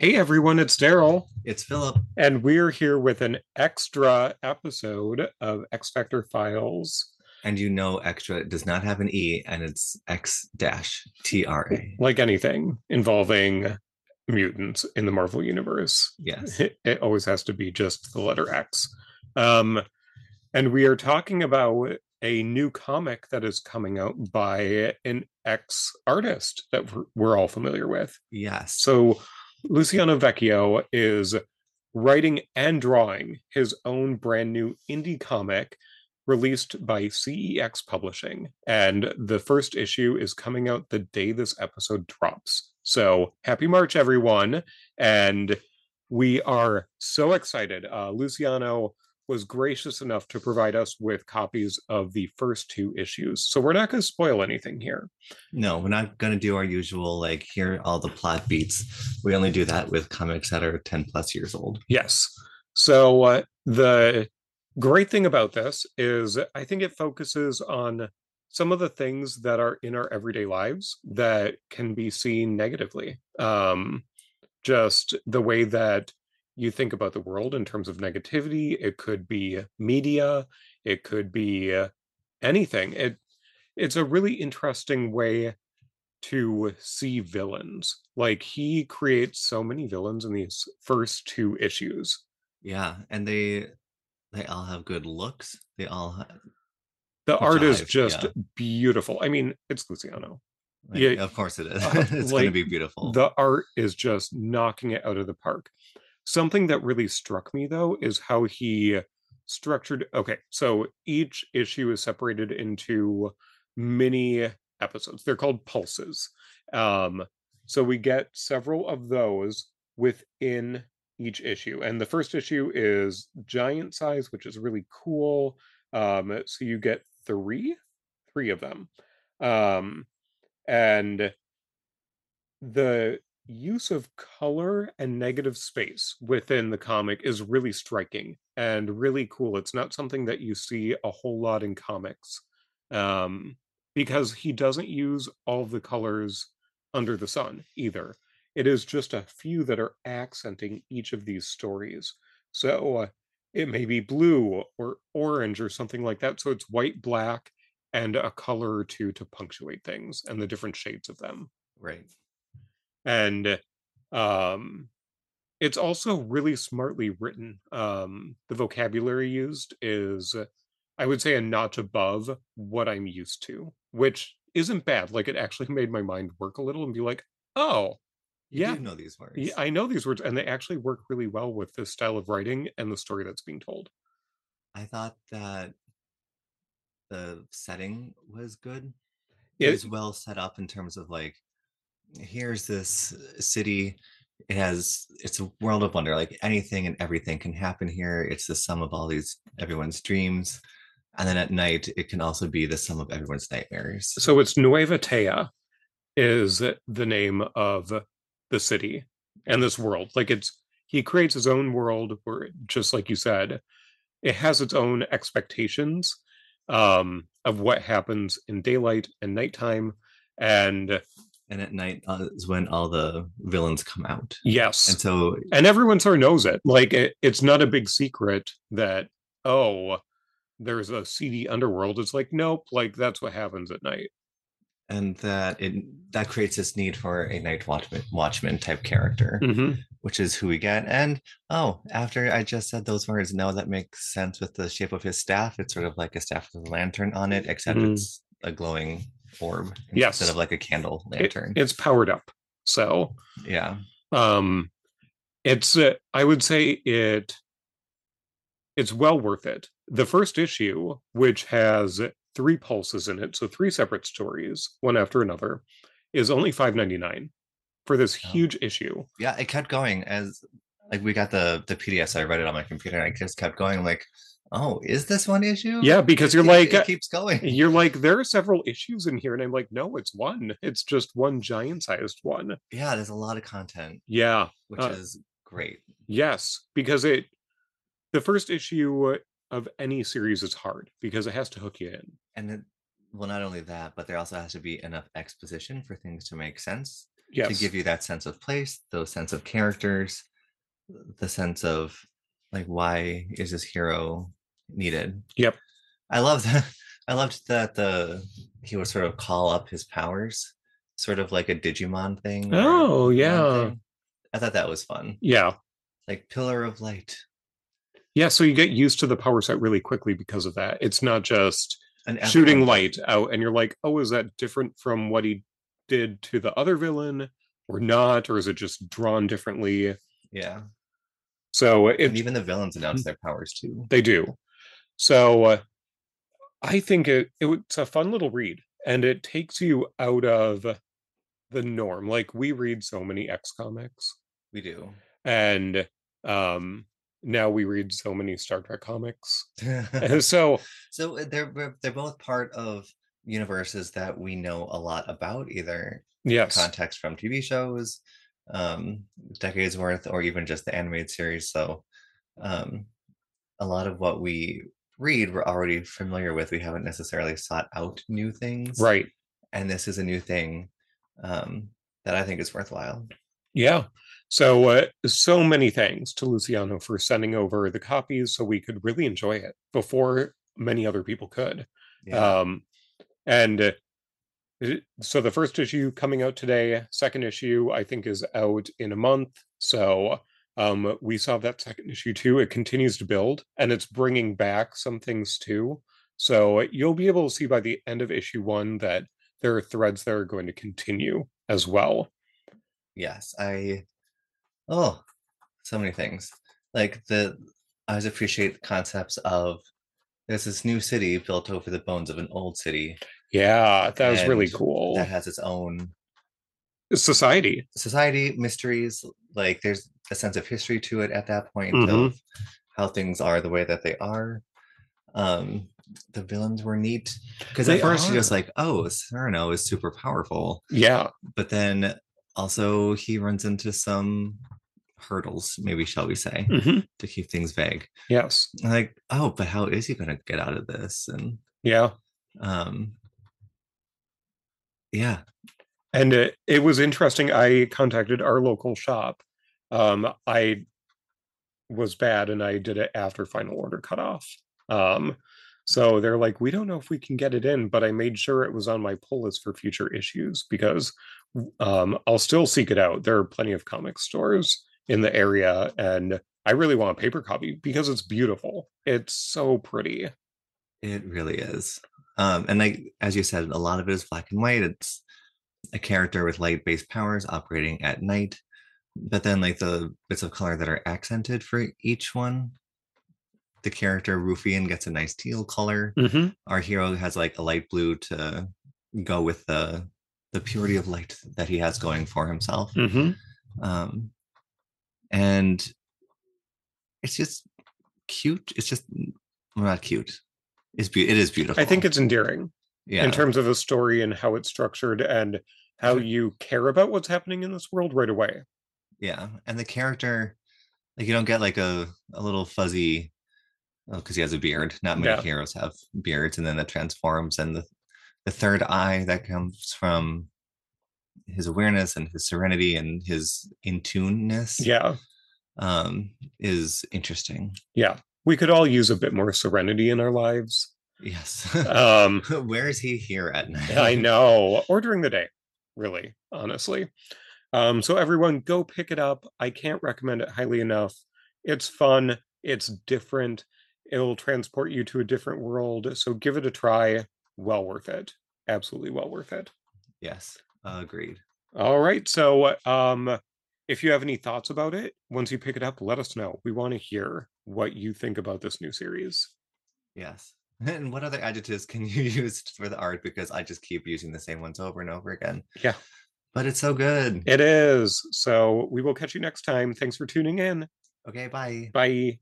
Hey everyone, it's Daryl, It's Phillip. and we're here with an extra episode of X Factor Files. And you know extra does not have an E and it's X dash T R A. Like anything involving mutants in the Marvel Universe, Yes. it, it always has to be just the letter X. Um, and we are talking about a new comic that is coming out by an ex artist that we're, we're all familiar with. Yes. So Luciano Vecchio is writing and drawing his own brand new indie comic released by CEX Publishing. And the first issue is coming out the day this episode drops. So happy March, everyone. And we are so excited. Uh, Luciano was gracious enough to provide us with copies of the first two issues. So we're not going to spoil anything here. No, we're not going to do our usual, like, here are all the plot beats. We only do that with comics that are 10 plus years old. Yes. So uh, the great thing about this is I think it focuses on some of the things that are in our everyday lives that can be seen negatively. Um, just the way that you think about the world in terms of negativity. It could be media. It could be uh, anything. It it's a really interesting way to see villains. Like he creates so many villains in these first two issues. Yeah. And they they all have good looks. They all have, The art is just yeah. beautiful. I mean, it's Luciano. like, Yeah, of course it is. uh, it's going to be beautiful. The art is just knocking it out of the park. Something that really struck me though is how he structured okay, so each issue is separated into mini episodes. They're called pulses. Um so we get several of those within each issue. And the first issue is giant size, which is really cool. Um so you get 3 3 of them. Um and the use of color and negative space within the comic is really striking and really cool. It's not something that you see a whole lot in comics um, because he doesn't use all the colors under the sun either. It is just a few that are accenting each of these stories. So uh, it may be blue or orange or something like that. So it's white, black, and a color or two to punctuate things and the different shades of them right. And um it's also really smartly written um the vocabulary used is i would say a notch above what i'm used to which isn't bad like it actually made my mind work a little and be like oh You yeah know these words. yeah, i know these words and they actually work really well with this style of writing and the story that's being told I thought that the setting was good. It- It was well set up in terms of like, here's this city. It has it's a world of wonder. Like anything and everything can happen here. It's the sum of all these everyone's dreams. And then at night, it can also be the sum of everyone's nightmares. so it's nueva tea is the name of the city and this world like it's he creates his own world where just like you said it has its own expectations um of what happens in daylight and nighttime and And at night uh, is when all the villains come out. yes And so and everyone sort of knows it like it, it's not a big secret that oh there's a seedy underworld it's like nope like that's what happens at night and that it that creates this need for a night watchman watchman type character. Mhm. which is who we get. And oh, after I just said those words, now that makes sense with the shape of his staff. It's sort of like a staff with a lantern on it, except Mhm. it's a glowing orb Yes. instead of like a candle It- lantern. it's powered up so yeah. um it's uh, i would say it it's well worth it the first issue which has three pulses in it so three separate stories one after another is only 5.99 for this Oh. huge issue Yeah, it kept going as like we got the the PDFs. I read it on my computer and I just kept going. I'm like, oh, is this one issue? yeah because It you're keep- like it keeps going. you're like there are several issues in here and i'm like no it's one it's just one giant sized one Yeah, there's a lot of content, yeah which Uh, is great. Yes, because it the first issue of any series is hard because it has to hook you in. And then well, not only that, but there also has to be enough exposition for things to make sense. Yes. to give you that sense of place, those sense of characters, the sense of like why is this hero needed? Yep. I love that. I loved that the he would sort of call up his powers, sort of like a Digimon thing. Oh, yeah. thing. I thought that was fun. Yeah. Like Pillar of Light. Yeah. So you get used to the power set really quickly because of that. It's not just shooting light out and you're like, oh, is that different from what he did to the other villain or not? Or is it just drawn differently? Yeah. So it, even the villains announce mm. their powers too. They do. So uh, I think it, it it's a fun little read and it takes you out of the norm. Like we read so many X comics We do. and um now we read so many Star Trek comics. So so uh, they're they're- they're both part of universes that we know a lot about, either yes. context from TV shows, um, decades worth, or even just the animated series. So um, a lot of what we read we're already familiar with. We haven't necessarily sought out new things. Right. And this is a new thing um, that I think is worthwhile. Yeah. So uh, so many thanks to Luciano for sending over the copies so we could really enjoy it before many other people could. Yeah. Um, and uh, so the first issue coming out today, second issue I think is out in a month. So um, we saw that second issue too. It continues to build and it's bringing back some things too. So you'll be able to see by the end of issue one that there are threads that are going to continue as well. yes i oh so many things like the i always appreciate the concepts of there's this new city built over the bones of an old city Yeah, that was really cool. that has its own Society. society mysteries like there's a sense of history to it at that point Mhm. of how things are the way that they are um the villains were neat because at first you're just are. like oh Sereno is super powerful Yeah. but then also he runs into some hurdles maybe shall we say mhm, to keep things vague Yes. like oh but how is he going to get out of this and Yeah. um yeah And it, it was interesting. I contacted our local shop. Um, I was bad and I did it after final order cutoff. Um, so they're like, we don't know if we can get it in, but I made sure it was on my pull list for future issues because um, I'll still seek it out. There are plenty of comic stores in the area, and I really want a paper copy because it's beautiful. It's so pretty. It really is. Um, and like as you said, a lot of it is black and white. It's a character with light-based powers operating at night. But then like the bits of color that are accented for each one. The character Rufian gets a nice teal color. Mhm. Our hero has like a light blue to go with the the purity of light that he has going for himself. Mhm. Um, and it's just cute. It's just well, not cute. It's be- it is beautiful. I think it's endearing. yeah. in terms of the story and how it's structured and how you care about what's happening in this world right away. Yeah and the character like you don't get like a, a little fuzzy because he has a beard not many Yeah. heroes have beards and then it transforms and the, the third eye that comes from his awareness and his serenity and his in tuneness Yeah. um is interesting Yeah. We could all use a bit more serenity in our lives. yes Um where is he here at night I know, or during the day, really, honestly. Um so everyone go pick it up. I can't recommend it highly enough. It's fun, it's different. It'll transport you to a different world, so give it a try. Well worth it. Absolutely well worth it. yes agreed All right. So, um, if you have any thoughts about it, once you pick it up, let us know. We want to hear what you think about this new series. yes and what other adjectives can you use for the art because i just keep using the same ones over and over again Yeah. But it's so good It is. So, we will catch you next time. Thanks for tuning in. okay bye Bye.